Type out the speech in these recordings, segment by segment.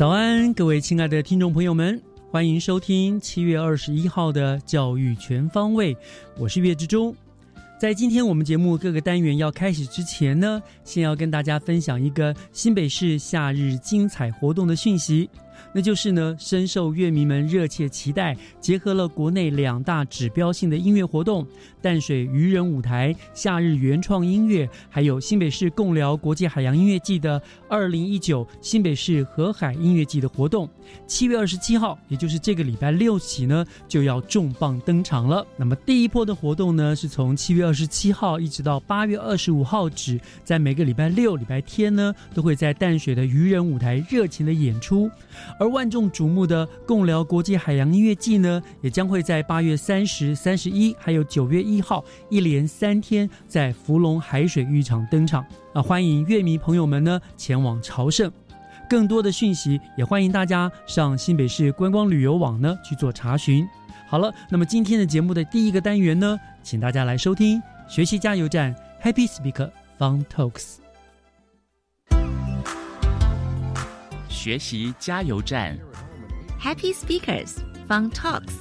早安，各位亲爱的听众朋友们，欢迎收听七月二十一号的教育全方位，我是岳志忠。在今天我们节目各个单元要开始之前呢，先要跟大家分享一个新北市夏日精彩活动的讯息。那就是呢，深受乐迷们热切期待，结合了国内两大指标性的音乐活动——淡水渔人舞台夏日原创音乐，还有新北市共聊国际海洋音乐季的二零一九新北市河海音乐季的活动。七月二十七号，也就是这个礼拜六起呢，就要重磅登场了。那么第一波的活动呢，是从七月二十七号一直到八月二十五号止，在每个礼拜六、礼拜天呢，都会在淡水的渔人舞台热情的演出。而万众瞩目的共聊国际海洋音乐季呢，也将会在八月三十、三十一，还有九月一号，一连三天在福隆海水浴场登场。啊，欢迎乐迷朋友们呢前往朝圣。更多的讯息，也欢迎大家上新北市观光旅游网呢去做查询。好了，那么今天的节目的第一个单元呢，请大家来收听学习加油站 Happy Speak Fun Talks。学习加油站，Happy Speakers Fun Talks。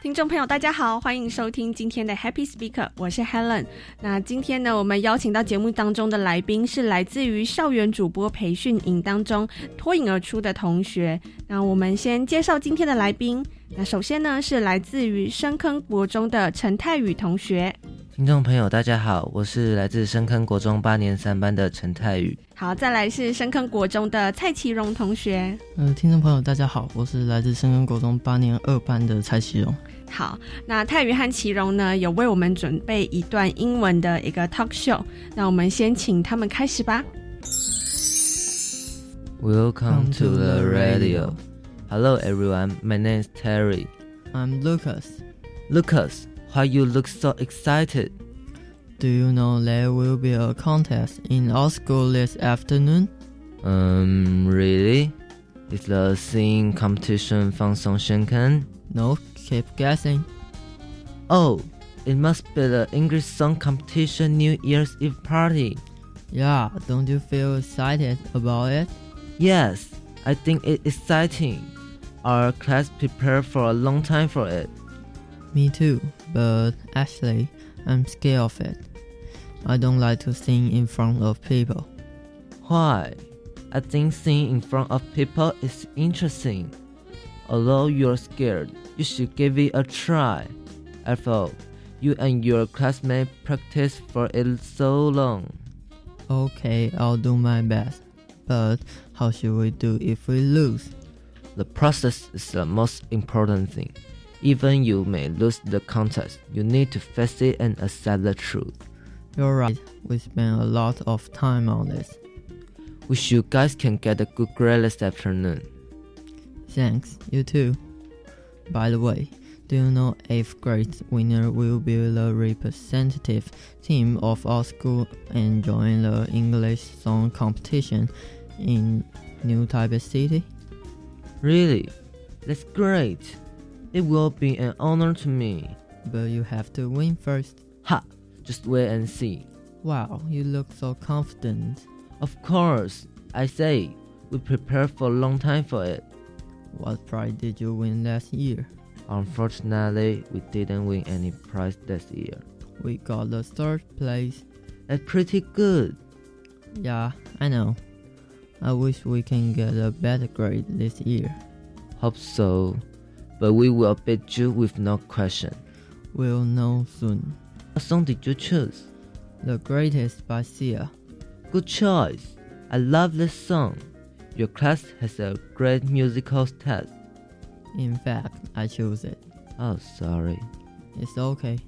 听众朋友，大家好，欢迎收听今天的 Happy Speaker，我是 Helen。那今天呢，我们邀请到节目当中的来宾是来自于校园主播培训营当中脱颖而出的同学。那我们先介绍今天的来宾。那首先呢，是来自于深坑国中的陈泰宇同学。听众朋友，大家好，我是来自深坑国中八年三班的陈泰宇。好，再来是深坑国中的蔡其荣同学。呃，听众朋友，大家好，我是来自深坑国中八年二班的蔡启荣。好，那泰宇和其荣呢，有为我们准备一段英文的一个 talk show。那我们先请他们开始吧。Welcome to the radio. Hello everyone, my name is Terry. I'm Lucas. Lucas, why you look so excited? Do you know there will be a contest in our school this afternoon? Um, really? Is the singing competition from Songshenken? No, keep guessing. Oh, it must be the English song competition New Year's Eve party. Yeah, don't you feel excited about it? Yes, I think it's exciting. Our class prepared for a long time for it. Me too, but actually, I'm scared of it. I don't like to sing in front of people. Why? I think singing in front of people is interesting. Although you're scared, you should give it a try. After all, you and your classmate practiced for it so long. Okay, I'll do my best. But how should we do if we lose? The process is the most important thing. Even you may lose the contest, you need to face it and accept the truth. You're right, we spent a lot of time on this. Wish you guys can get a good grade this afternoon. Thanks, you too. By the way, do you know 8th grade winner will be the representative team of our school and join the English song competition in New Taipei City? Really? That's great. It will be an honor to me. But you have to win first. Ha! Just wait and see. Wow, you look so confident. Of course, I say, we prepared for a long time for it. What prize did you win last year? Unfortunately, we didn't win any prize this year. We got the third place. That's pretty good. Yeah, I know. I wish we can get a better grade this year. Hope so. But we will beat you with no question. We'll know soon. What song did you choose? The Greatest by Sia. Good choice. I love this song. Your class has a great musical taste. In fact, I chose it. Oh, sorry. It's okay.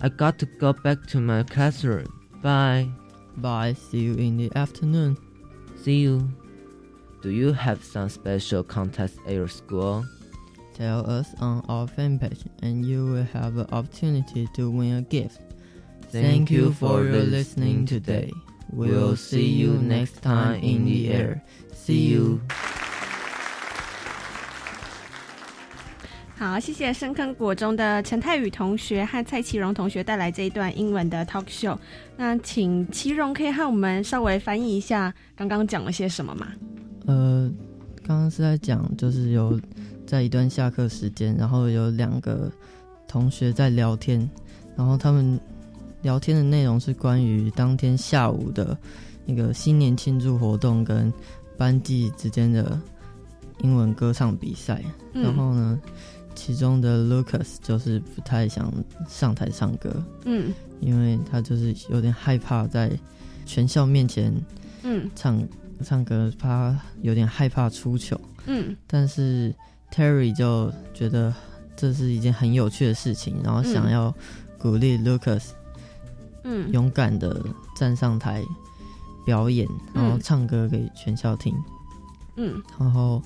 I got to go back to my classroom. Bye. Bye. See you in the afternoon. See you. Do you have some special contest at your school? Tell us on our fan page and you will have an opportunity to win a gift. Thank you for your listening today. We'll see you next time in the air. See you. 好，谢谢深坑国中的陈泰宇同学和蔡其荣同学带来这一段英文的 talk show。那请其荣可以和我们稍微翻译一下刚刚讲了些什么吗？呃，刚刚是在讲，就是有 在一段下课时间，然后有两个同学在聊天，然后他们聊天的内容是关于当天下午的那个新年庆祝活动跟班级之间的英文歌唱比赛。嗯然后呢，其中的 Lucas 就是不太想上台唱歌，嗯因为他就是有点害怕在全校面前嗯唱唱歌，怕有点害怕出糗。嗯但是 Terry 就觉得这是一件很有趣的事情，然后想要鼓励 Lucas 嗯勇敢的站上台表演，然后嗯唱歌给全校听。嗯然后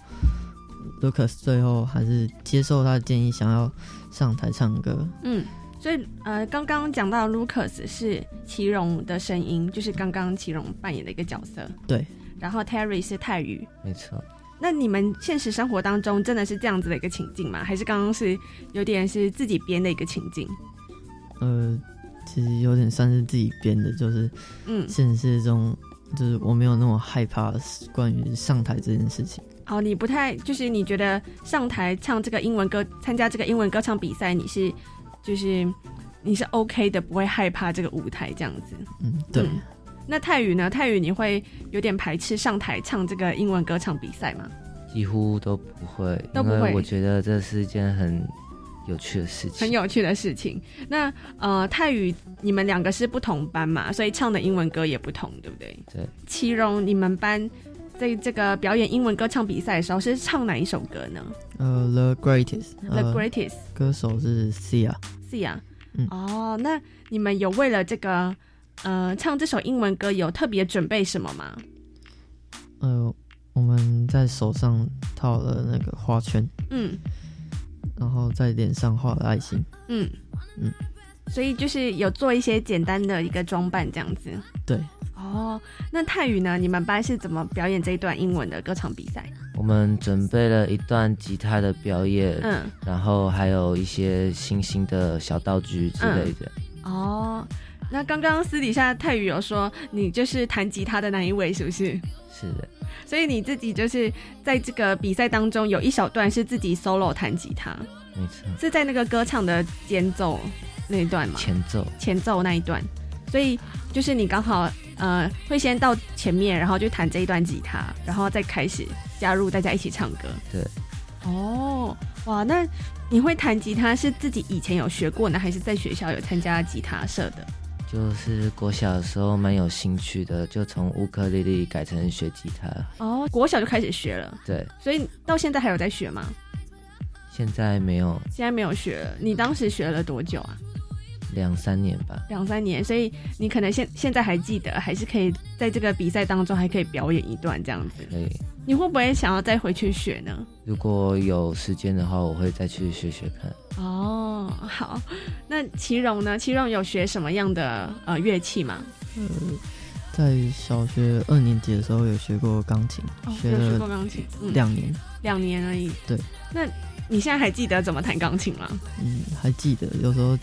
Lucas 最后还是接受他的建议，想要上台唱歌。嗯。所以呃，刚刚讲到 Lucas 是祁荣的声音，就是刚刚祁荣扮演的一个角色。对。然后 Terry 是泰语。没错。那你们现实生活当中真的是这样子的一个情境吗？还是刚刚是有点是自己编的一个情境？呃，其实有点算是自己编的，就是嗯，现实中就是我没有那么害怕关于上台这件事情。哦，你不太就是你觉得上台唱这个英文歌，参加这个英文歌唱比赛，你是就是你是 OK 的，不会害怕这个舞台这样子。嗯，对。嗯那泰语呢？泰语你会有点排斥上台唱这个英文歌唱比赛吗？几乎都不会，都不会我觉得这是一件很有趣的事情。很有趣的事情。那呃，泰语你们两个是不同班嘛，所以唱的英文歌也不同，对不对？对。祁荣，你们班在这个表演英文歌唱比赛的时候是唱哪一首歌呢呃，The Greatest，？The 呃 Greatest，歌手是。是呀。嗯哦，那你们有为了这个呃唱这首英文歌有特别准备什么吗？呃，我们在手上套了那个花圈，嗯然后在脸上画了爱心。嗯嗯，所以就是有做一些简单的一个装扮这样子。对。哦，那泰语呢？你们班是怎么表演这一段英文的歌唱比赛？我们准备了一段吉他的表演，嗯，然后还有一些新兴的小道具之类的。哦，那刚刚私底下泰宇有说你就是弹吉他的那一位，是不是？是的，所以你自己就是在这个比赛当中有一小段是自己 solo 弹吉他，没错，是在那个歌唱的间奏那一段吗？前奏，前奏那一段，所以就是你刚好呃会先到前面，然后就弹这一段吉他，然后再开始加入大家一起唱歌。对。哦，哇，那你会弹吉他是自己以前有学过呢，还是在学校有参加吉他社的？就是国小的时候蛮有兴趣的，就从乌克丽丽改成学吉他。哦，国小就开始学了，对，所以到现在还有在学吗？现在没有现在没有学了。你当时学了多久啊？两三年吧。两三年，所以你可能现现在还记得，还是可以在这个比赛当中还可以表演一段这样子。可以，你会不会想要再回去学呢？如果有时间的话，我会再去学学看。哦，好。那祁荣呢？祁荣有学什么样的呃乐器吗？呃，在小学二年级的时候有学过钢琴，学有学过钢琴，嗯两年。两年而已。对。那你现在还记得怎么弹钢琴吗？嗯，还记得有时候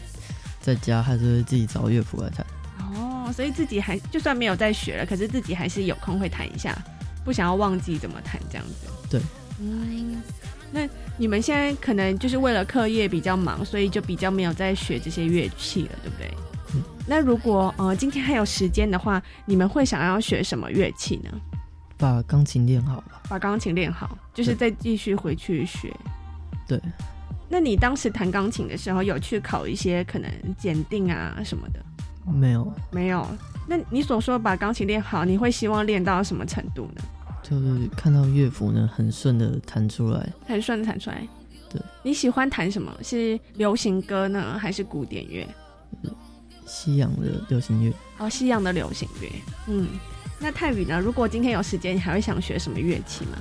在家还是会自己找乐谱来弹。哦，哦，所以自己还就算没有在学了，可是自己还是有空会弹一下，不想要忘记怎么弹这样子。对，嗯，那你们现在可能就是为了课业比较忙，所以就比较没有在学这些乐器了，对不对？嗯。那如果呃今天还有时间的话，你们会想要学什么乐器呢？把钢琴练好吧。把钢琴练好，就是再继续回去学。对。那你当时弹钢琴的时候，有去考一些可能检定啊什么的？没有，没有。那你所说把钢琴练好，你会希望练到什么程度呢？就是看到乐谱呢，很顺的弹出来，很顺的弹出来。对。你喜欢弹什么？是流行歌呢，还是古典乐？西洋的流行乐。哦，西洋的流行乐。嗯。那泰宇呢？如果今天有时间，你还会想学什么乐器吗？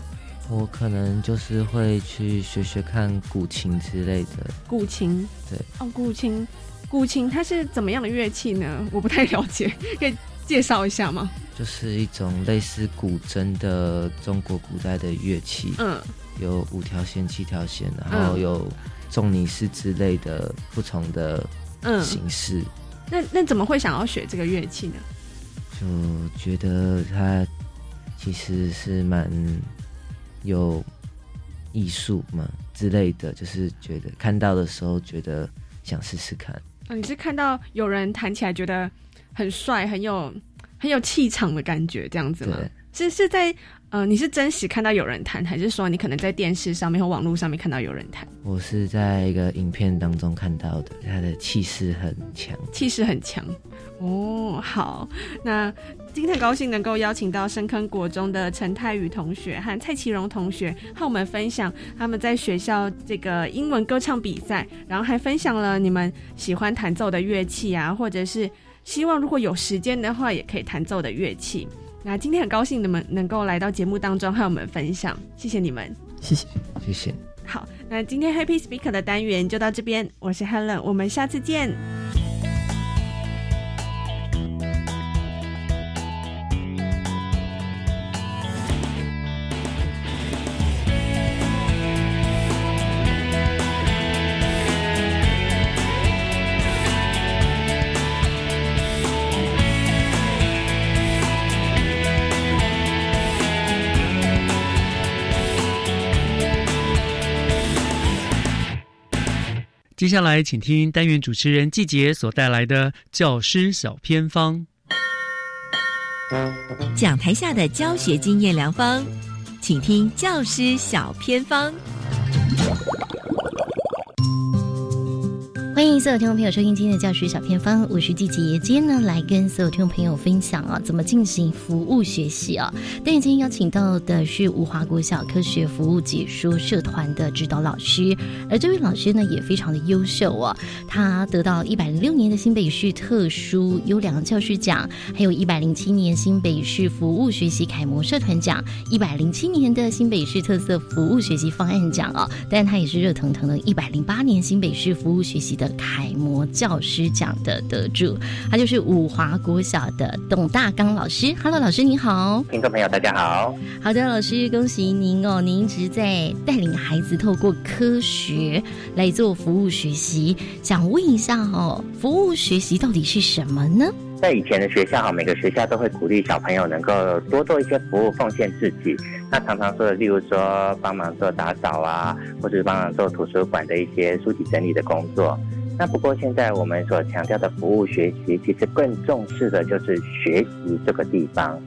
我可能就是会去学学看古琴之类的。古琴，对哦，古琴，古琴它是怎么样的乐器呢？我不太了解，可以介绍一下吗？就是一种类似古筝的中国古代的乐器，嗯，有五条弦、七条弦，然后有重尼式之类的不同的形式。那那怎么会想要学这个乐器呢？就觉得它其实是蛮。有艺术嘛之类的，就是觉得看到的时候觉得想试试看。啊，你是看到有人弹起来觉得很帅，很有很有气场的感觉，这样子吗？是是在呃，你是真实看到有人弹，还是说你可能在电视上面或网络上面看到有人弹？我是在一个影片当中看到的，他的气势很强，气势很强。哦，好，那今天很高兴能够邀请到深坑国中的陈泰宇同学和蔡其荣同学和我们分享他们在学校这个英文歌唱比赛，然后还分享了你们喜欢弹奏的乐器啊，或者是希望如果有时间的话也可以弹奏的乐器。那今天很高兴你们能够来到节目当中和我们分享，谢谢你们，谢谢，谢谢。好，那今天 Happy Speaker 的单元就到这边，我是 Helen，我们下次见。接下来，请听单元主持人季杰所带来的教师小偏方，讲台下的教学经验良方，请听教师小偏方。欢迎所有听众朋友收听今天的教学小偏方，我是季杰。今天呢，来跟所有听众朋友分享啊，怎么进行服务学习啊。但今天邀请到的是五华国小科学服务解说社团的指导老师，而这位老师呢，也非常的优秀啊。他得到一百零六年的新北市特殊优良教师奖，还有一百零七年新北市服务学习楷模社团奖，一百零七年的新北市特色服务学习方案奖啊。但他也是热腾腾的一百零八年新北市服务学习的。楷模教师奖的得主，他就是五华国小的董大刚老师。Hello，老师你好，听众朋友大家好。好的，老师恭喜您哦，您一直在带领孩子透过科学来做服务学习。想问一下哦，服务学习到底是什么呢？在以前的学校哈，每个学校都会鼓励小朋友能够多做一些服务，奉献自己。那常常说的，例如说帮忙做打扫啊，或者帮忙做图书馆的一些书籍整理的工作。那不过现在我们所强调的服务学习，其实更重视的就是学习这个地方。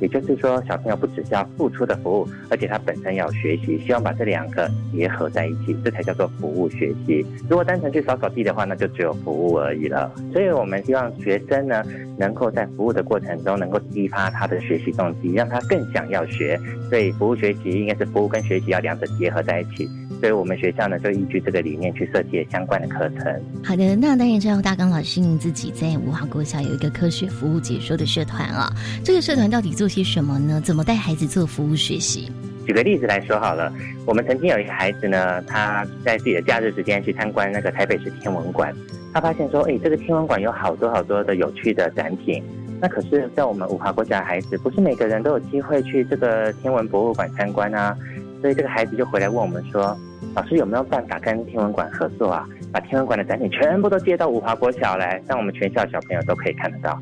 也就是说，小朋友不只是要付出的服务，而且他本身要学习，希望把这两个结合在一起，这才叫做服务学习。如果单纯去扫扫地的话，那就只有服务而已了。所以我们希望学生呢，能够在服务的过程中，能够激发他的学习动机，让他更想要学。所以服务学习应该是服务跟学习要两者结合在一起。所以我们学校呢，就依据这个理念去设计相关的课程。好的，那当然之后，大刚老师您自己在五华国小有一个科学服务解说的社团啊，这个社团到底做做些什么呢？怎么带孩子做服务学习？举个例子来说好了，我们曾经有一个孩子呢，他在自己的假日时间去参观那个台北市天文馆，他发现说，哎，这个天文馆有好多好多的有趣的展品。那可是，在我们五华国小的孩子，不是每个人都有机会去这个天文博物馆参观啊。所以这个孩子就回来问我们说：“老师有没有办法跟天文馆合作啊？把天文馆的展品全部都接到五华国小来，让我们全校小朋友都可以看得到。”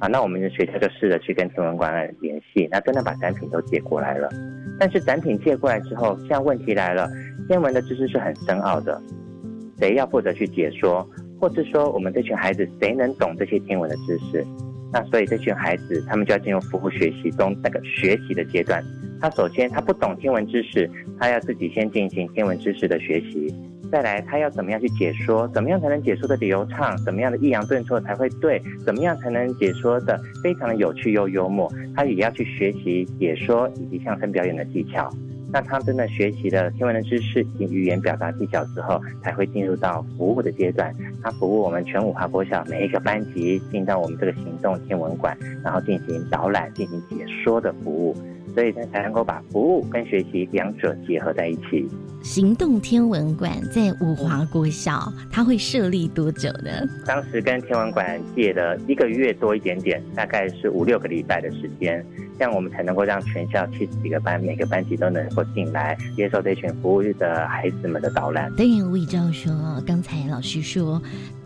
啊，那我们的学校就试着去跟天文馆联系，那真的把展品都借过来了。但是展品借过来之后，现在问题来了，天文的知识是很深奥的，谁要负责去解说，或是说我们这群孩子谁能懂这些天文的知识？那所以这群孩子他们就要进入服务学习中那个学习的阶段。他首先他不懂天文知识，他要自己先进行天文知识的学习。再来，他要怎么样去解说？怎么样才能解说的流畅？怎么样的抑扬顿挫才会对？怎么样才能解说的非常的有趣又幽默？他也要去学习解说以及相声表演的技巧。那他真的学习了天文的知识及语言表达技巧之后，才会进入到服务的阶段。他服务我们全五华国小每一个班级，进到我们这个行动天文馆，然后进行导览、进行解说的服务。所以，他才能够把服务跟学习两者结合在一起。行动天文馆在五华国小，它会设立多久呢？当时跟天文馆借了一个月多一点点，大概是五六个礼拜的时间，这样我们才能够让全校七十几个班，每个班级都能够进来接受这群服务日的孩子们的导览。当然，我也知道说，刚才老师说。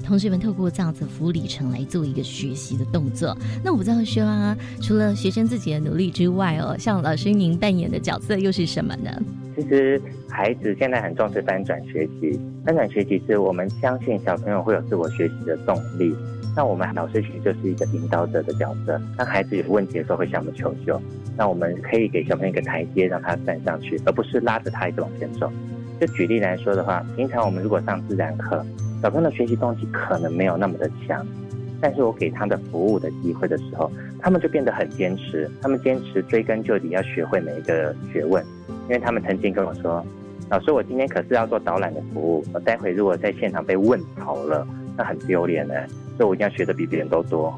同学们透过这样子服务里程来做一个学习的动作。那我不知道说啊，除了学生自己的努力之外哦，老师您扮演的角色又是什么呢？其实孩子现在很重视翻转学习，翻转学习是我们相信小朋友会有自我学习的动力。那我们老师其实就是一个引导者的角色。当孩子有问题的时候会向我们求救，那我们可以给小朋友一个台阶，让他站上去，而不是拉着他一直往前走。就举例来说的话，平常我们如果上自然课。小朋友的学习动机可能没有那么的强，但是我给他的服务的机会的时候，他们就变得很坚持。他们坚持追根究底，要学会每一个学问。因为他们曾经跟我说：“老师，我今天可是要做导览的服务，我待会如果在现场被问跑了，那很丢脸呢。所以我一定要学的比别人都多。”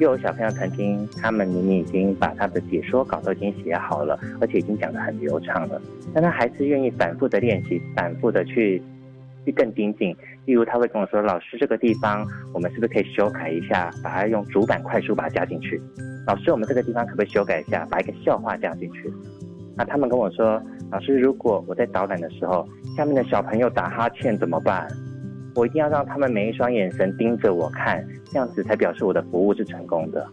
又有小朋友曾经，他们明明已经把他的解说稿都已经写好了，而且已经讲得很流畅了，但他还是愿意反复的练习，反复的去更精进。例如他会跟我说：“老师，这个地方我们是不是可以修改一下，把它用主板快速把它加进去？老师，我们这个地方可不可以修改一下，把一个笑话加进去？”那他们跟我说：“老师，如果我在导览的时候，下面的小朋友打哈欠怎么办？我一定要让他们每一双眼神盯着我看，这样子才表示我的服务是成功的。”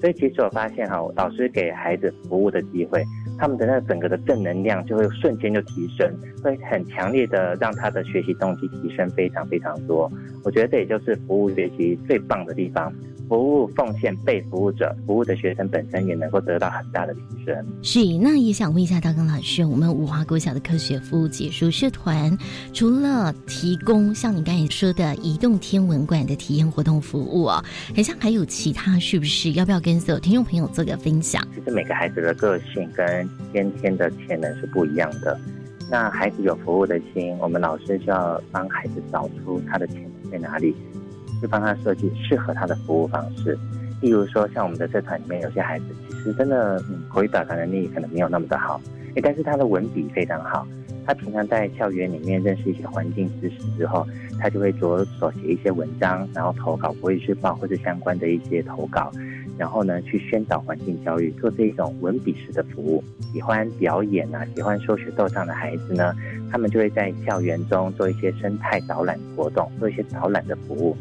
所以其实我发现哈，老师给孩子服务的机会。他们的那整个的正能量就会瞬间就提升，会很强烈的让他的学习动机提升非常非常多。我觉得这也就是服务学习最棒的地方。服务奉献被服务者，服务的学生本身也能够得到很大的提升。是，那也想问一下大刚老师，我们五华国小的科学服务解说社团，除了提供像你刚才说的移动天文馆的体验活动服务啊，好像还有其他，是不是？要不要跟所有听众朋友做个分享？其实每个孩子的个性跟先天的潜能是不一样的。那孩子有服务的心，我们老师就要帮孩子找出他的潜能在哪里。去帮他设计适合他的服务方式，例如说，像我们的社团里面有些孩子，其实真的口语表达能力可能没有那么的好，诶，但是他的文笔非常好。他平常在校园里面认识一些环境知识之后，他就会着手写一些文章，然后投稿国语日报或是相关的一些投稿，然后呢去宣导环境教育，做这一种文笔式的服务。喜欢表演啊，喜欢说学逗唱的孩子呢，他们就会在校园中做一些生态导览活动，做一些导览的服务。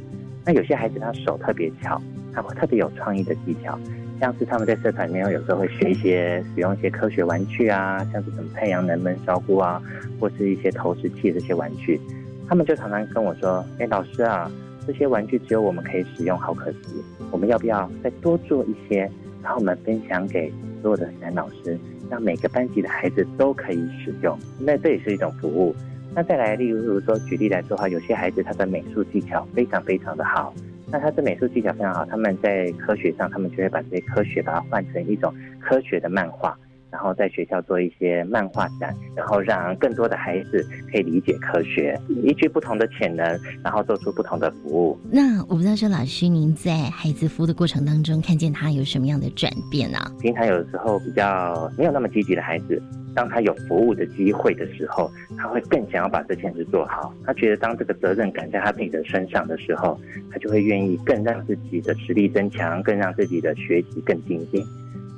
有些孩子他手特别巧，他会特别有创意的技巧，像是他们在社团里面有时候会学一些使用一些科学玩具啊，像是什么太阳能门烧锅啊，或是一些投石器这些玩具，他们就常常跟我说：“哎，老师啊，这些玩具只有我们可以使用，好可惜，我们要不要再多做一些，然后我们分享给所有的男老师，让每个班级的孩子都可以使用？那这也是一种服务。”那再来，例如说，举例来说哈，有些孩子他的美术技巧非常非常的好，那他的美术技巧非常好，他们在科学上，他们就会把这些科学把它换成一种科学的漫画。然后在学校做一些漫画展，然后让更多的孩子可以理解科学，依据不同的潜能，然后做出不同的服务。那我不知道说老师您在孩子服务的过程当中，看见他有什么样的转变呢？平常有的时候比较没有那么积极的孩子，当他有服务的机会的时候，他会更想要把这件事做好。他觉得当这个责任感在他自己的身上的时候，他就会愿意更让自己的实力增强，更让自己的学习更精进。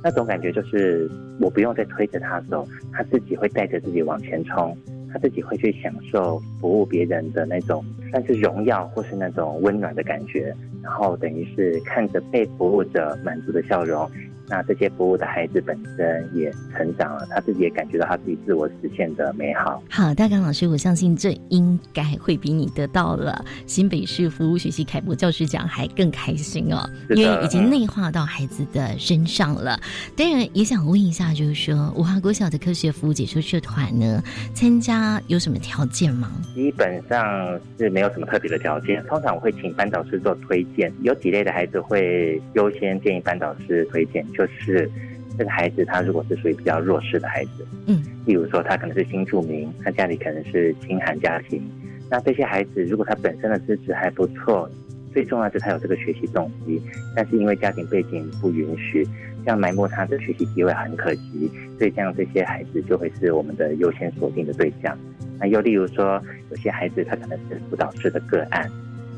那种感觉就是，我不用再推着他走，他自己会带着自己往前冲，他自己会去享受服务别人的那种算是荣耀或是那种温暖的感觉，然后等于是看着被服务者满足的笑容。那这些服务的孩子本身也成长了，他自己也感觉到他自己自我实现的美好。好，大刚老师，我相信这应该会比你得到了新北市服务学习楷模教师奖还更开心哦，因为已经内化到孩子的身上了。当然，也想问一下，就是说五华国小的科学服务解说社团呢，参加有什么条件吗？基本上是没有什么特别的条件，通常我会请班导师做推荐，有几类的孩子会优先建议班导师推荐，就是这个孩子他如果是属于比较弱势的孩子，嗯，例如说他可能是新住民，他家里可能是清寒家庭，那这些孩子如果他本身的资质还不错，最重要是他有这个学习动机，但是因为家庭背景不允许，这样埋没他的学习机会很可惜，所以这样这些孩子就会是我们的优先锁定的对象。那又例如说，有些孩子他可能是辅导室的个案，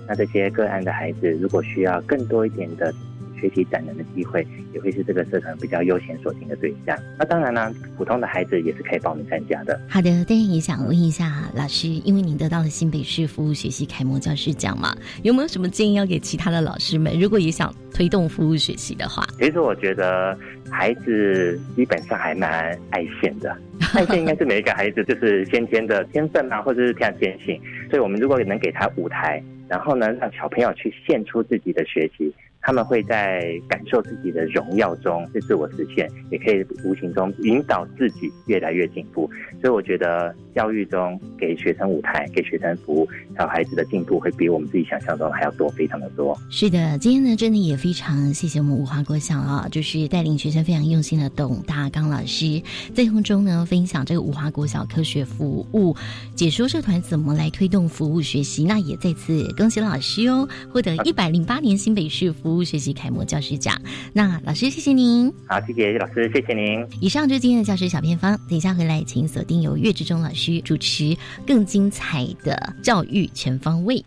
那这些个案的孩子如果需要更多一点的学习展能的机会，也会是这个社团比较优先锁定的对象。那当然呢，普通的孩子也是可以报名参加的。好的，但也想问一下老师，因为您得到了新北市服务学习楷模教师奖嘛，有没有什么建议要给其他的老师们？如果也想推动服务学习的话，其实我觉得孩子基本上还蛮爱现的，爱现应该是每一个孩子就是先天的天分啊，或者是天天性。所以我们如果能给他舞台，然后呢，让小朋友去献出自己的学习，他们会在感受自己的荣耀中去自我实现，也可以无形中引导自己越来越进步。所以我觉得教育中给学生舞台、给学生服务，小孩子的进步会比我们自己想象中还要多，非常的多。是的，今天呢，真的也非常谢谢我们五华国小啊，就是带领学生非常用心的董大刚老师，在空中呢分享这个五华国小科学服务解说社团怎么来推动服务学习。那也再次恭喜老师哦，获得一百零八年新北市服务学习楷模教师奖。那老师，谢谢您。好，谢谢老师，谢谢您。以上就是今天的教师小偏方，等一下回来请锁定由岳志忠老师主持更精彩的教育全方位。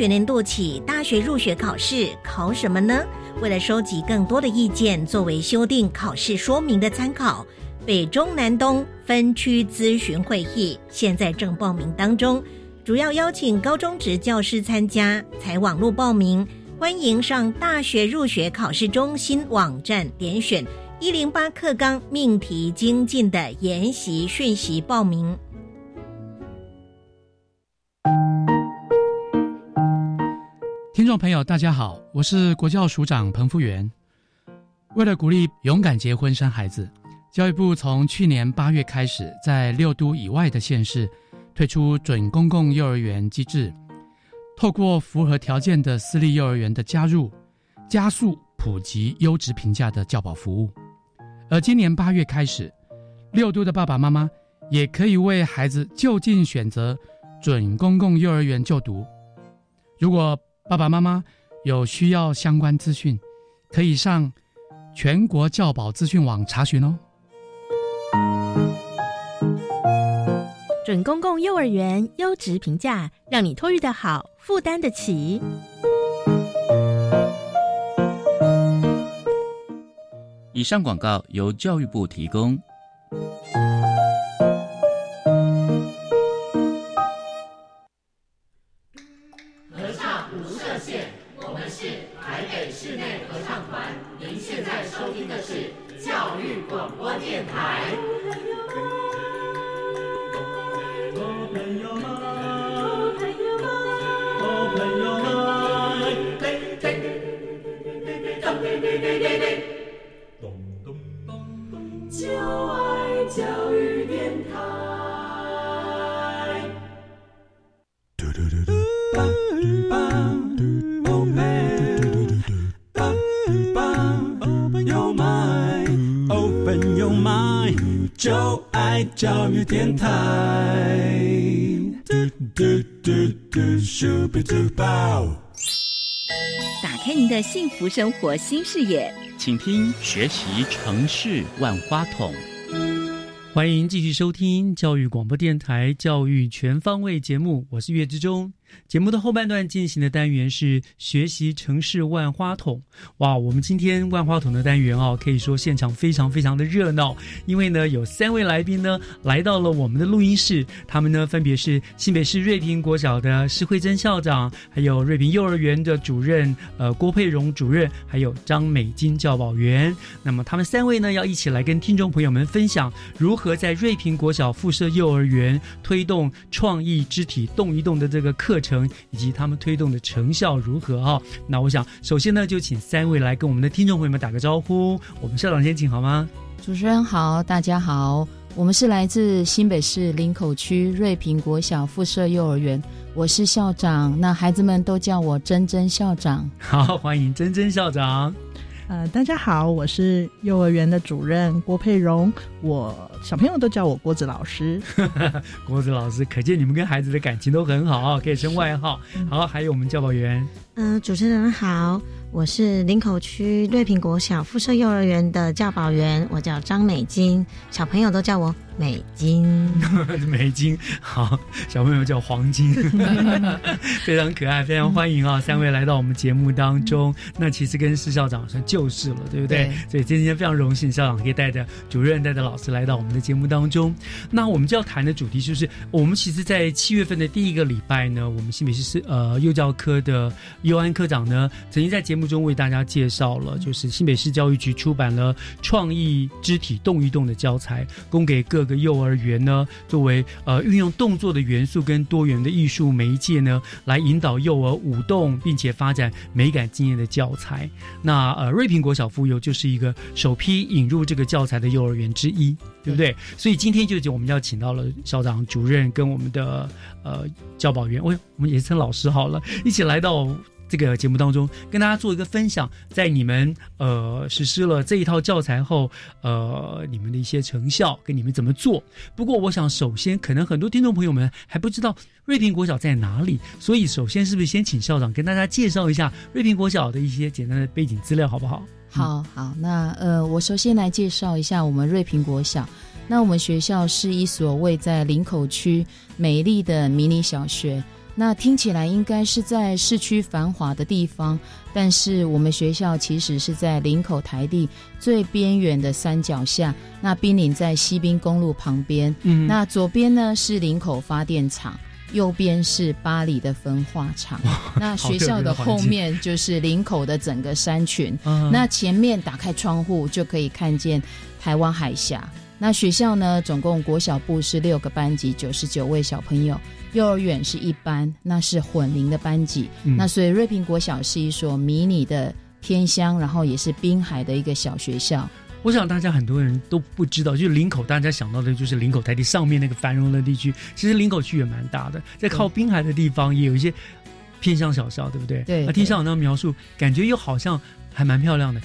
学年度起，大学入学考试考什么呢？为了收集更多的意见，作为修订考试说明的参考，北中南东分区咨询会议现在正报名当中，主要邀请高中职教师参加，采网络报名。欢迎上大学入学考试中心网站点选一零八课纲命题精进的研习讯息报名。听众朋友，大家好，我是国教署长彭福元。为了鼓励勇敢结婚生孩子，教育部从去年八月开始，在六都以外的县市推出准公共幼儿园机制，透过符合条件的私立幼儿园的加入，加速普及优质评价的教保服务。而今年八月开始，六都的爸爸妈妈也可以为孩子就近选择准公共幼儿园就读。如果爸爸妈妈有需要相关资讯，可以上全国教保资讯网查询哦。准公共幼儿园优质评价，让你托育的好，负担得起。以上广告由教育部提供。开您的幸福生活新视野，请听学习城市万花筒。欢迎继续收听教育广播电台《教育全方位》节目，我是岳志忠。节目的后半段进行的单元是学习城市万花筒。哇，我们今天万花筒的单元哦，可以说现场非常非常的热闹，因为呢有三位来宾呢来到了我们的录音室，他们呢分别是新北市瑞平国小的施慧珍校长，还有瑞平幼儿园的主任呃郭佩荣主任，还有张美金教保员。那么他们三位呢要一起来跟听众朋友们分享如何在瑞平国小附设幼儿园推动创意肢体动一动的这个课程，以及他们推动的成效如何哈、那我想首先呢就请三位来跟我们的听众朋友们打个招呼。我们校长先请好吗？主持人好，大家好，我们是来自新北市林口区瑞平国小附设幼儿园，我是校长，那孩子们都叫我珍珍校长。好，欢迎珍珍校长。呃，大家好，我是幼儿园的主任郭佩荣，我小朋友都叫我郭子老师。郭子老师，可见你们跟孩子的感情都很好啊，可以称外号。好，还有我们教保员，嗯、主持人好，我是林口区瑞平国小附设幼儿园的教保员，我叫张美金，小朋友都叫我美金。美金，好，小朋友叫黄金，非常可爱，非常欢迎啊！三位来到我们节目当中，那其实跟施校长算旧识了，对不对？对所以今天非常荣幸，校长可以带着主任、带着老师来到我们的节目当中。那我们就要谈的主题就是，我们其实，在七月份的第一个礼拜呢，我们新北市是呃幼教科的尤安科长呢，曾经在节目中为大家介绍了，就是新北市教育局出版了创意肢体动一动的教材，供给各个幼儿园呢，作为呃运用动作的元素跟多元的艺术媒介呢，来引导幼儿舞动，并且发展美感经验的教材。那呃，瑞平国小妇幼就是一个首批引入这个教材的幼儿园之一，对不对？所以今天就我们要请到了校长、主任跟我们的呃教保员，我我们也称老师好了，一起来到。这个节目当中，跟大家做一个分享，在你们呃实施了这一套教材后，呃，你们的一些成效跟你们怎么做。不过，我想首先可能很多听众朋友们还不知道瑞平国小在哪里，所以首先是不是先请校长跟大家介绍一下瑞平国小的一些简单的背景资料，好不好？好好，那呃，我首先来介绍一下我们瑞平国小。那我们学校是一所位在林口区美丽的迷你小学。那听起来应该是在市区繁华的地方，但是我们学校其实是在林口台地最边缘的山脚下，那濒临在西滨公路旁边。嗯那左边呢是林口发电厂。右边是巴黎的焚化厂，那学校的后面就是林口的整个山群。嗯那前面打开窗户就可以看见台湾海峡。那学校呢，总共国小部是六个班级，九十九位小朋友；幼儿园是一班，那是混龄的班级。嗯那所以瑞平国小是一所迷你的偏乡，然后也是滨海的一个小学校。我想大家很多人都不知道，就是林口，大家想到的就是林口台地上面那个繁荣的地区。其实林口区也蛮大的，在靠滨海的地方也有一些偏乡小校，对不对？对那听校长那样描述，感觉又好像还蛮漂亮的，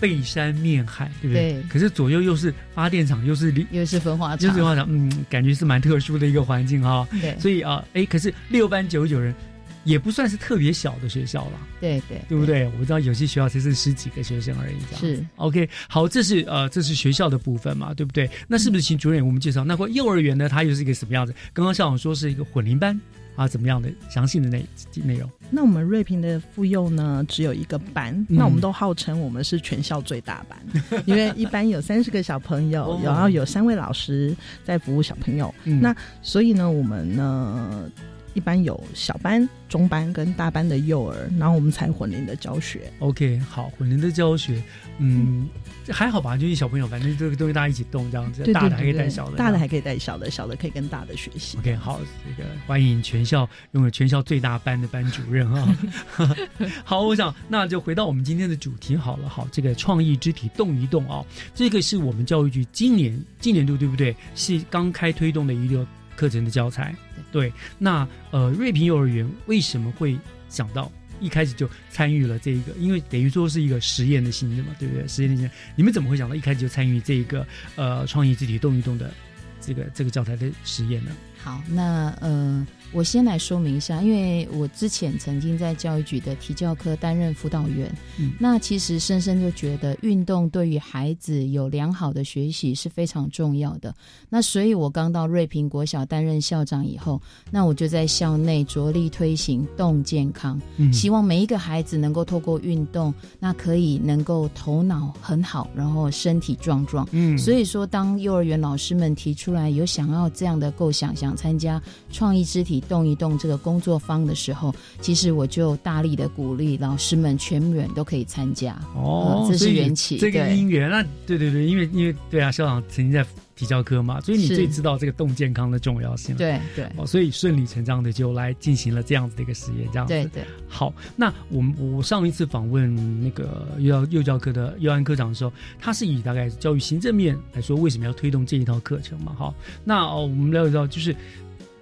背山面海，对不对？对可是左右又是发电厂，又是又是焚化厂，又是分化厂，嗯，感觉是蛮特殊的一个环境哈。对所以啊，哎，可是六班九九人。也不算是特别小的学校了，对对对不对？我知道有些学校才是十几个学生而已，这样子是 OK。好，这是呃，这是学校的部分嘛，对不对？那是不是请主任给我们介绍？那个幼儿园呢，它又是一个什么样子？刚刚校长说是一个混龄班啊，怎么样的详细的内内容？那我们瑞平的妇幼呢，只有一个班，嗯那我们都号称我们是全校最大班，因为一班有三十个小朋友哦，然后有三位老师在服务小朋友。嗯那所以呢，我们呢一般有小班、中班跟大班的幼儿，然后我们才混龄的教学。OK，好，混龄的教学，嗯，这还好吧？就是小朋友，反正这个东西大家一起动这样子，对大的还可以带小的，大的还可以带小的，小的可以跟大的学习。OK，好，这个欢迎全校拥有全校最大班的班主任啊。好，我想那就回到我们今天的主题好了。好，这个创意肢体动一动啊，这个是我们教育局今年今年度对不对？是刚开推动的一个课程的教材。对，那呃，瑞平幼儿园为什么会想到？一开始就参与了这个，因为等于说是一个实验的性质嘛，对不对？实验的性质，你们怎么会想到一开始就参与这个呃创意肢体动一动的这个这个教材的实验呢？好，那呃，我先来说明一下，因为我之前曾经在教育局的体教科担任辅导员，嗯那其实深深就觉得运动对于孩子有良好的学习是非常重要的。那所以我刚到瑞平国小担任校长以后，那我就在校内着力推行动健康，嗯希望每一个孩子能够透过运动，那可以能够头脑很好，然后身体壮壮。嗯所以说，当幼儿园老师们提出来有想要这样的构想，想参加创意肢体动一动这个工作坊的时候，其实我就大力的鼓励老师们全员都可以参加。哦，呃这是缘起。这个对因缘，那对对对，因为因为对啊，校长曾经在体教科嘛，所以你最知道这个动健康的重要性了。对对哦，所以顺理成章的就来进行了这样子的一个实验，这样子。对对。好，那我们我上一次访问那个幼教幼教科的幼安科长的时候，他是以大概教育行政面来说，为什么要推动这一套课程嘛？哈，那哦，我们了解到就是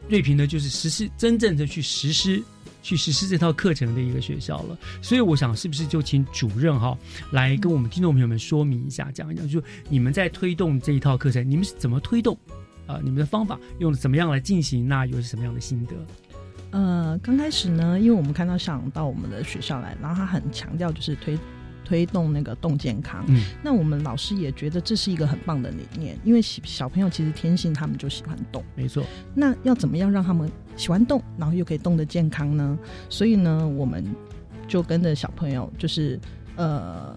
瑞平呢，就是实施真正的去实施。去实施这套课程的一个学校了，所以我想是不是就请主任哈来跟我们听众朋友们说明一下，讲一讲，就你们在推动这一套课程，你们是怎么推动？啊、你们的方法用怎么样来进行？那又是什么样的心得？呃，刚开始呢，因为我们看到想到我们的学校来，然后他很强调就是推推动那个动健康。嗯，那我们老师也觉得这是一个很棒的理念，因为小小朋友其实天性他们就喜欢动。没错。那要怎么样让他们喜欢动，然后又可以动得健康呢？所以呢，我们就跟着小朋友，就是呃。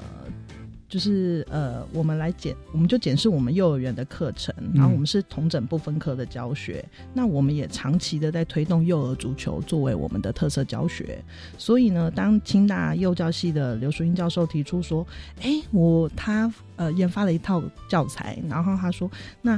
就是呃，我们来检，我们就检视我们幼儿园的课程，然后我们是同整不分科的教学。那我们也长期的在推动幼儿足球作为我们的特色教学。所以呢，当清大幼教系的刘淑英教授提出说：“哎，我他呃研发了一套教材，然后他说那。”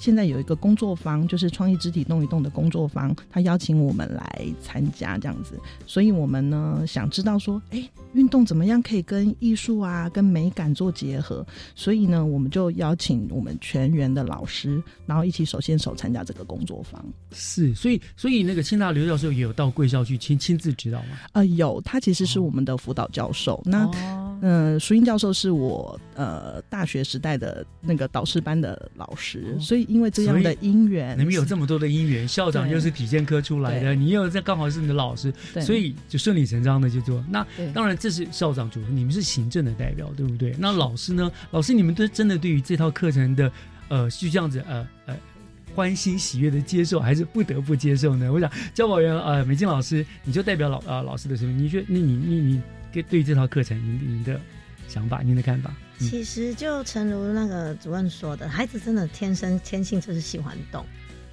现在有一个工作坊，就是创意肢体动一动的工作坊，他邀请我们来参加这样子，所以我们呢想知道说，哎，运动怎么样可以跟艺术啊、跟美感做结合？所以呢，我们就邀请我们全员的老师，然后一起手牵手参加这个工作坊。是，所以所以那个清大刘教授也有到贵校去亲亲自指导吗？呃，有，他其实是我们的辅导教授。那嗯，呃，淑英教授是我呃大学时代的那个导师班的老师，所以因为这样的因缘，你们有这么多的因缘，校长又是体健科出来的，你又在刚好是你的老师，对所以就顺理成章的就做。那当然这是校长主任，你们是行政的代表，对不对？那老师呢？老师你们都真的对于这套课程的呃，就这样子呃呃。欢欣喜悦的接受，还是不得不接受呢？我想教保员呃美静老师，你就代表老呃、老师的身份，你觉得那你你你对对这套课程，您您的想法，您的看法？其实就诚如那个主任说的，孩子真的天生天性就是喜欢动，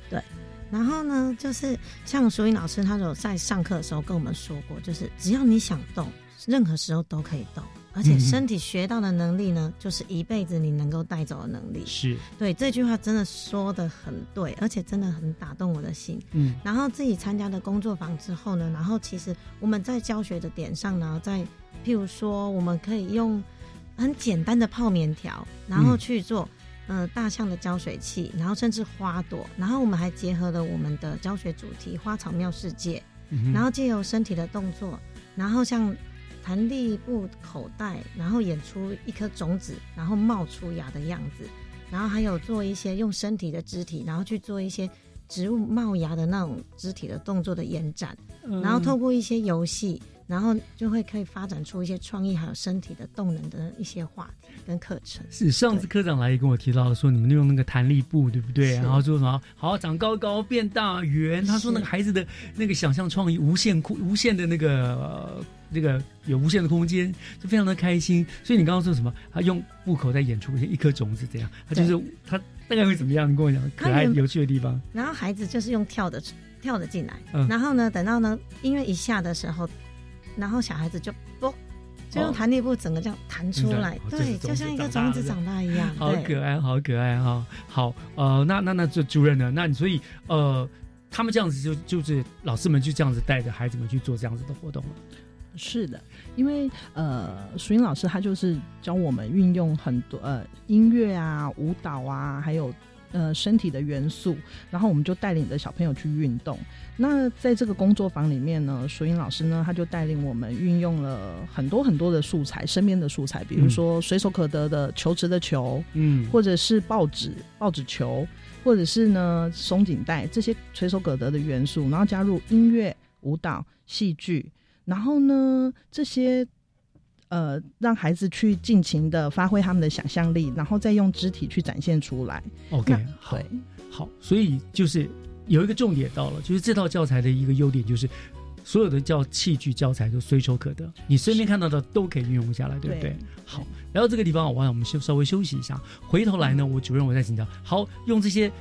对。然后呢，就是像淑英老师，他有在上课的时候跟我们说过，就是只要你想动，任何时候都可以动，而且嗯身体学到的能力呢，就是一辈子你能够带走的能力。是对这句话真的说的很对，而且真的很打动我的心。嗯然后自己参加的工作坊之后呢，然后其实我们在教学的点上呢，在譬如说，我们可以用很简单的泡棉条，然后嗯去做。呃，大象的浇水器，然后甚至花朵，然后我们还结合了我们的教学主题“花草妙世界”，嗯然后借由身体的动作，然后像弹力布口袋，然后演出一颗种子，然后冒出芽的样子，然后还有做一些用身体的肢体，然后去做一些植物冒芽的那种肢体的动作的延展，嗯然后透过一些游戏，然后就会可以发展出一些创意还有身体的动能的一些话题跟课程。是上次科长来也跟我提到了，说你们用那个弹力布，对不对？然后说什么好长高高变大圆。他说那个孩子的那个想象创意无限空无限的那个、呃那个有无限的空间，就非常的开心。所以你刚刚说什么？他用布口在演出一颗种子，这样，他就是他大概会怎么样？你跟我讲可爱有趣的地方。然后孩子就是用跳的跳的进来，嗯然后呢，等到呢音乐一下的时候，然后小孩子就啵，就用哦弹力布整个这样弹出来，对，就像一个种子长大一样，好可爱，好可爱哈、好，呃，那那那这主任呢？那你所以呃，他们这样子就就是老师们就这样子带着孩子们去做这样子的活动了。是的，因为呃，淑英老师他就是教我们运用很多呃音乐啊、舞蹈啊，还有呃身体的元素，然后我们就带领着小朋友去运动。那在这个工作坊里面呢，淑英老师呢，他就带领我们运用了很多很多的素材，身边的素材，比如说随手可得的球池的球，嗯或者是报纸报纸球，或者是呢松紧带这些随手可得的元素，然后加入音乐、舞蹈、戏剧，然后呢这些呃让孩子去尽情的发挥他们的想象力，然后再用肢体去展现出来。OK，好，好，所以就是有一个重点到了，就是这套教材的一个优点就是。所有的教器具教材都随手可得，你身边看到的都可以运用下来，对不对？对好，然后这个地方，我想我们休稍微休息一下，回头来呢，我主任我再请教。好，用这些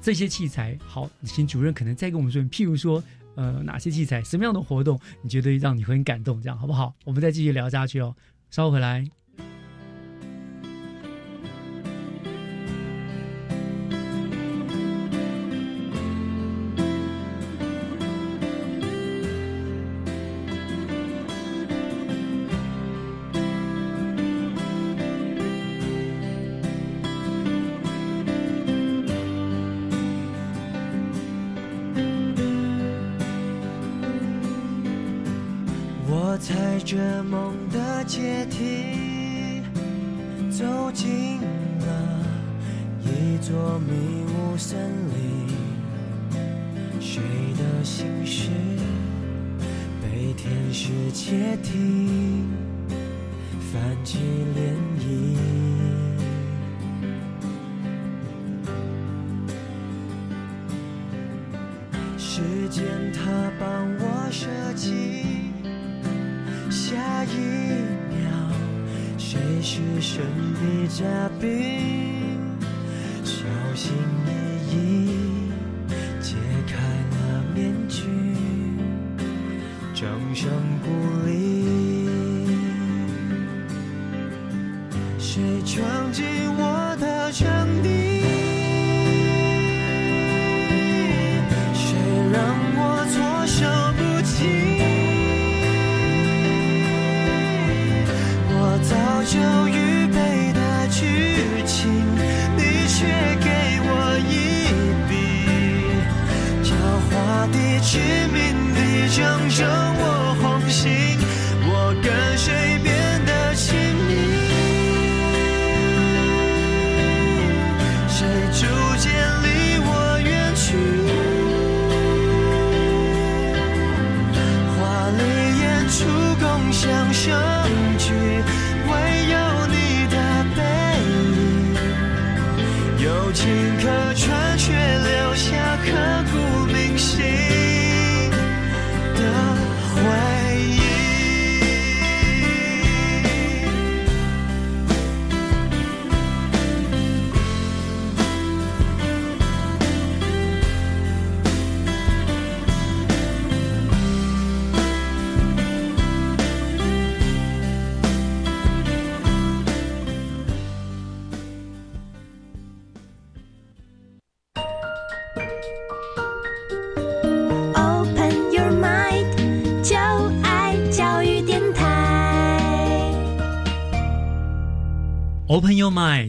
这些器材，好，请主任可能再跟我们说，譬如说，呃，哪些器材，什么样的活动，你觉得让你很感动，这样好不好？我们再继续聊下去哦，稍后回来。probably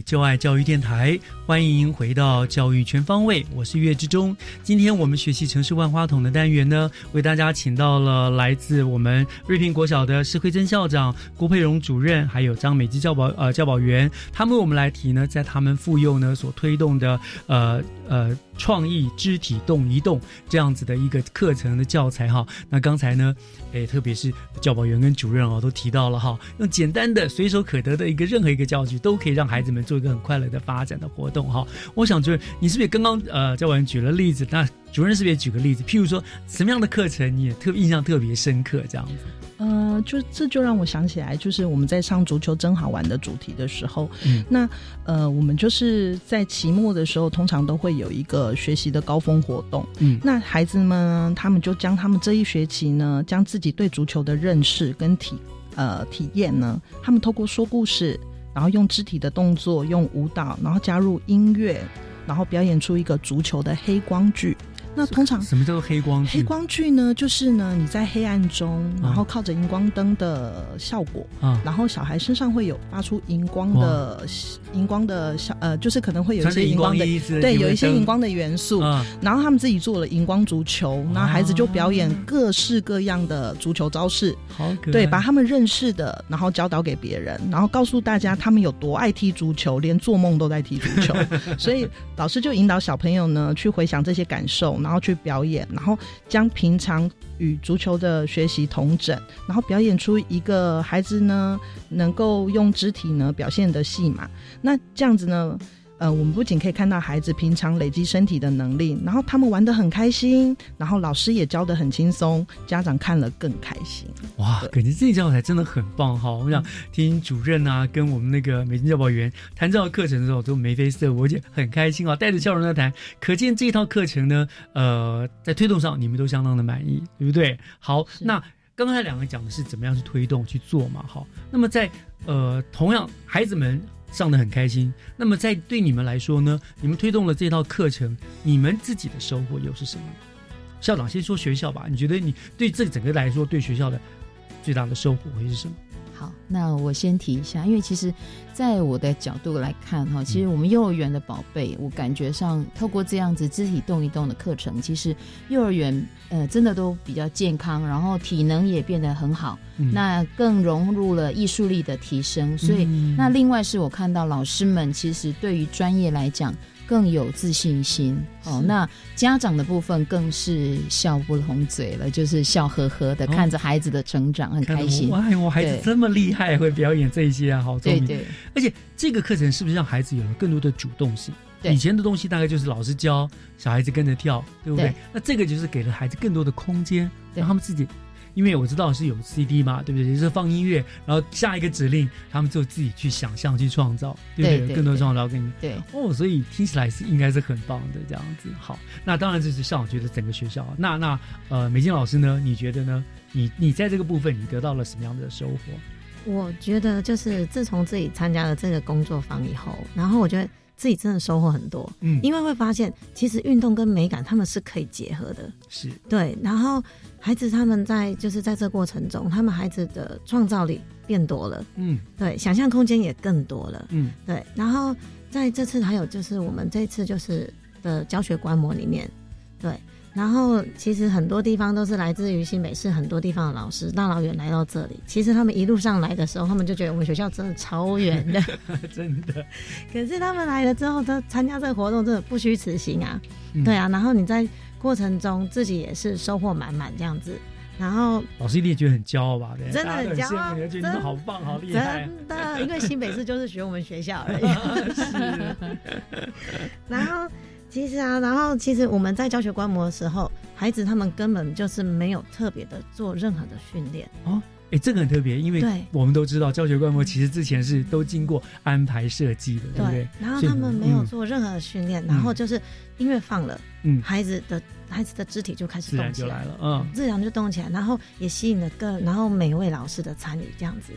就爱教育电台，欢迎回到教育全方位，我是岳志忠。今天我们学习城市万花筒的单元呢，为大家请到了来自我们瑞平国小的施慧珍校长、郭佩荣主任，还有张美姬教保呃教保员，他们为我们来提呢，在他们妇幼呢所推动的呃呃创意肢体动一动这样子的一个课程的教材哈。那刚才呢，哎，特别是教保员跟主任哦都提到了哈，用简单的随手可得的一个任何一个教具，都可以让孩子们做一个很快乐的发展的活动哈。我想就是，你是不是也刚刚呃教保员举了例子？那主任是不是也举个例子？譬如说什么样的课程你也特印象特别深刻这样子？呃，就这就让我想起来，就是我们在上足球真好玩的主题的时候，嗯那呃，我们就是在期末的时候，通常都会有一个学习的高峰活动。嗯那孩子们他们就将他们这一学期呢，将自己对足球的认识跟体呃体验呢，他们透过说故事，然后用肢体的动作，用舞蹈，然后加入音乐，然后表演出一个足球的黑光剧。那通常什么叫做黑光剧？黑光剧呢，就是呢你在黑暗中，然后靠着荧光灯的效果，啊。然后小孩身上会有发出荧光的荧光的小呃，就是可能会有一些荧光的对，有一些荧光的元素，啊。然后他们自己做了荧光足球，然后孩子就表演各式各样的足球招式，好对，把他们认识的，然后教导给别人，然后告诉大家他们有多爱踢足球，连做梦都在踢足球。所以老师就引导小朋友呢去回想这些感受，然后去表演，然后将平常与足球的学习同整，然后表演出一个孩子呢能够用肢体呢表现的戏码。那这样子呢？呃，我们不仅可以看到孩子平常累积身体的能力，然后他们玩得很开心，然后老师也教得很轻松，家长看了更开心。哇，感觉这教材真的很棒哈！我想嗯听主任啊，跟我们那个美金教保员谈这套课程的时候，都眉飞色舞，而且很开心啊，带着笑容在谈。可见这套课程呢，呃，在推动上你们都相当的满意，对不对？好，那刚才两个讲的是怎么样去推动去做嘛，好，那么在呃，同样孩子们上的很开心，那么在对你们来说呢，你们推动了这套课程，你们自己的收获又是什么？校长先说学校吧，你觉得你对这整个来说，对学校的最大的收获会是什么？好，那我先提一下，因为其实在我的角度来看哈，其实我们幼儿园的宝贝，我感觉上透过这样子肢体动一动的课程，其实幼儿园呃真的都比较健康，然后体能也变得很好，嗯那更融入了艺术力的提升，所以、嗯那另外是我看到老师们其实对于专业来讲。更有自信心哦，那家长的部分更是笑不拢嘴了，就是笑呵呵的哦看着孩子的成长，很开心。哇，我孩子这么厉害，会表演这些啊，好聪明。对对而且这个课程是不是让孩子有了更多的主动性？以前的东西大概就是老师教，小孩子跟着跳，对不对？对那这个就是给了孩子更多的空间，让他们自己。因为我知道是有 CD 嘛，对不对？就是放音乐，然后下一个指令，他们就自己去想象、去创造，对不对？对对有更多的创造跟你对哦，所以听起来是应该是很棒的这样子。好，那当然这是校长觉得整个学校。那那呃，美金老师呢？你觉得呢？你你在这个部分你得到了什么样的收获？我觉得就是自从自己参加了这个工作坊以后，然后我觉得自己真的收获很多。嗯因为会发现其实运动跟美感他们是可以结合的。是对，然后孩子他们在就是在这过程中，他们孩子的创造力变多了，嗯，对，想象空间也更多了，嗯，对。然后在这次还有就是我们这次就是的教学观摩里面，对。然后其实很多地方都是来自于新北市很多地方的老师大老远来到这里。其实他们一路上来的时候，他们就觉得我们学校真的超远的，真的。可是他们来了之后，他参加这个活动，真的不虚此行啊。嗯对啊，然后你在过程中自己也是收获满满这样子，然后老师一定也觉得很骄傲吧？对，真的很骄傲觉得你们好棒，好厉害。真的，因为新北市就是学我们学校而已。然后其实啊，然后其实我们在教学观摩的时候，孩子他们根本就是没有特别的做任何的训练。哦，哎，这个很特别，因为对我们都知道教学观摩其实之前是都经过安排设计的，对不对？然后他们没有嗯做任何的训练，然后就是音乐放了，嗯孩子的孩子的肢体就开始动起来就来了，嗯，自然就动起来，然后也吸引了更，然后每位老师的参与，这样子。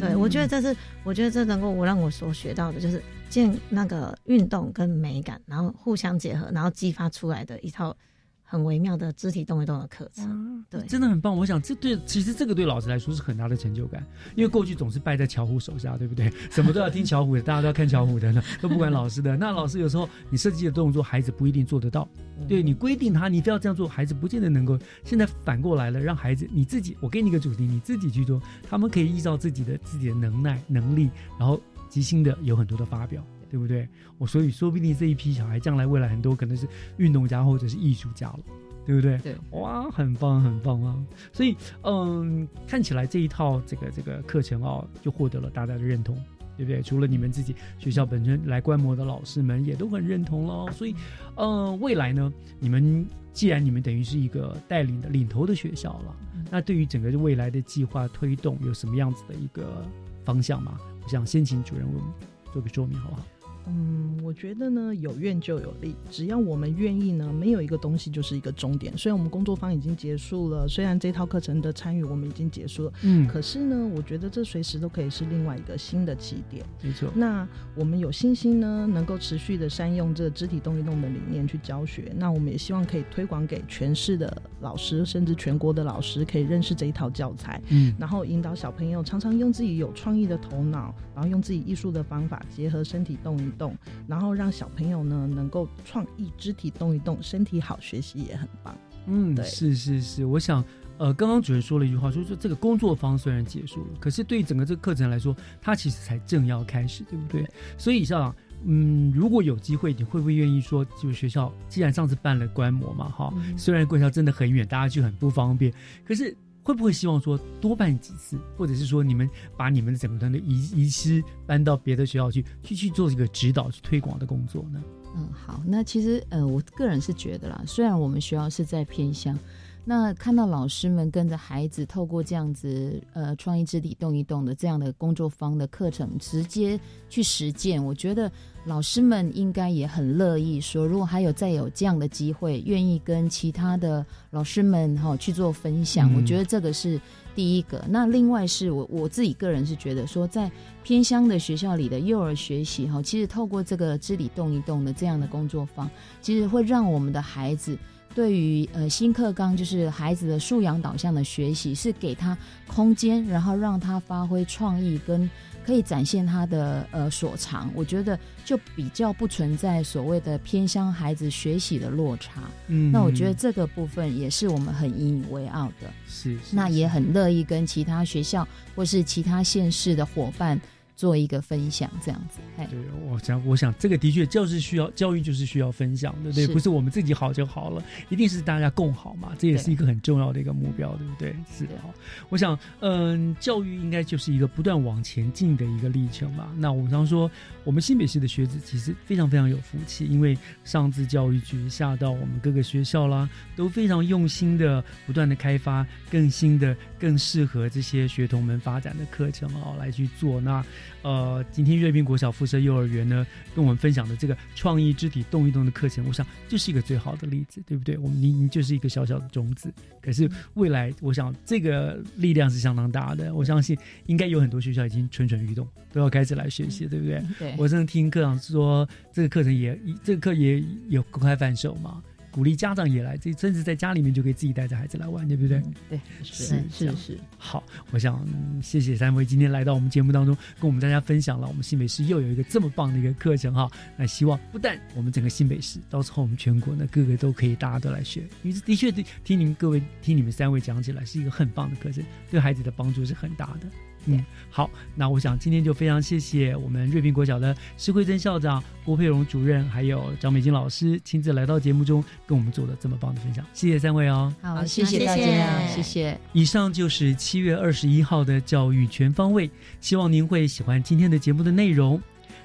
对，嗯我觉得这是，我觉得这能够我让我所学到的，就是建那个运动跟美感，然后互相结合，然后激发出来的一套很微妙的肢体动一动的课程。对，真的很棒。我想这对其实这个对老师来说是很大的成就感，因为过去总是败在巧虎手下，对不对？什么都要听巧虎的，大家都要看巧虎的呢，都不管老师的。那老师有时候你设计的动作，孩子不一定做得到。对你规定他，你非要这样做，孩子不见得能够。现在反过来了，让孩子你自己，我给你一个主题，你自己去做，他们可以依照自己的自己的能耐能力，然后即兴的有很多的发表，对不对？我所以说不定这一批小孩将来未来很多可能是运动家或者是艺术家了。对不对？对，哇，很棒，很棒啊！所以，嗯，看起来这一套这个这个课程哦，就获得了大家的认同，对不对？除了你们自己学校本身来观摩的老师们也都很认同喽。所以，呃，未来呢，你们既然你们等于是一个带领的领头的学校了，那对于整个未来的计划推动有什么样子的一个方向吗？我想先请主任为我们做个说明，好不好？嗯，我觉得呢，有愿就有利。只要我们愿意呢，没有一个东西就是一个终点。虽然我们工作坊已经结束了，虽然这套课程的参与我们已经结束了，嗯，可是呢，我觉得这随时都可以是另外一个新的起点。没错。那我们有信心呢，能够持续的善用这个肢体动一动的理念去教学。那我们也希望可以推广给全市的老师，甚至全国的老师，可以认识这一套教材。嗯，然后引导小朋友常常用自己有创意的头脑，然后用自己艺术的方法，结合身体动一动，然后让小朋友呢能够创意肢体动一动，身体好，学习也很棒。嗯，对是是是，我想，呃，刚刚主任说了一句话，说说这个工作坊虽然结束了，可是对于整个这个课程来说，它其实才正要开始，对不对？所以校长，嗯，如果有机会，你会不会愿意说，就是学校既然上次办了观摩嘛，哈，虽然贵校真的很远，大家去很不方便，可是会不会希望说多办几次，或者是说你们把你们的整个团队遗遗师搬到别的学校去，去去做这个指导、去推广的工作呢？嗯，好，那其实呃，我个人是觉得啦，虽然我们学校是在偏乡，那看到老师们跟着孩子透过这样子呃创意肢体动一动的这样的工作坊的课程，直接去实践，我觉得老师们应该也很乐意说，如果还有再有这样的机会，愿意跟其他的老师们哈、去做分享，嗯我觉得这个是第一个。那另外是我我自己个人是觉得说，在偏乡的学校里的幼儿学习哈，其实透过这个肢体动一动的这样的工作坊，其实会让我们的孩子。对于呃新课纲就是孩子的素养导向的学习，是给他空间，然后让他发挥创意跟可以展现他的呃所长。我觉得就比较不存在所谓的偏向孩子学习的落差。嗯那我觉得这个部分也是我们很引以为傲的。是那也很乐意跟其他学校或是其他县市的伙伴做一个分享，这样子。嘿对，我想，我想这个的确，教是需要教育，就是需要分享对不，对，是不是我们自己好就好了，一定是大家共好嘛，这也是一个很重要的一个目标，对不对？是的，好，我想，嗯，教育应该就是一个不断往前进的一个历程嘛。那我们常说，我们新北市的学子其实非常非常有福气，因为上至教育局，下到我们各个学校啦，都非常用心的不断的开发更新的、更适合这些学童们发展的课程哦，来去做。那呃，今天瑞滨国小附设幼儿园呢，跟我们分享的这个创意肢体动一动的课程，我想就是一个最好的例子，对不对？我们您您就是一个小小的种子，可是未来我想这个力量是相当大的，我相信应该有很多学校已经蠢蠢欲动，都要开始来学习，对不对？对我真的听课长说，这个课程也这个课也有公开贩售嘛。鼓励家长也来，这甚至在家里面就可以自己带着孩子来玩，对不对？对，是是是。好，我想、嗯谢谢三位今天来到我们节目当中，跟我们大家分享了我们新北市又有一个这么棒的一个课程哈。那希望不但我们整个新北市，到时候我们全国呢各个都可以，大家都来学。因为的确对听你们各位听你们三位讲起来是一个很棒的课程，对孩子的帮助是很大的。嗯，好，那我想今天就非常谢谢我们瑞平国小的施慧珍校长、郭佩荣主任，还有张美金老师亲自来到节目中跟我们做了这么棒的分享，谢谢三位哦。好，谢谢大家，谢谢。以上就是七月二十一号的教育全方位，希望您会喜欢今天的节目的内容。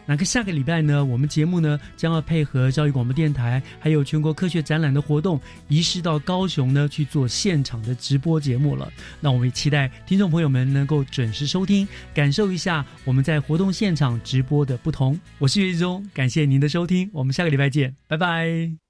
那个下个礼拜呢，我们节目呢将要配合教育广播电台，还有全国科学展览的活动，移师到高雄呢去做现场的直播节目了。那我们也期待听众朋友们能够准时收听，感受一下我们在活动现场直播的不同。我是岳志忠，感谢您的收听，我们下个礼拜见，拜拜。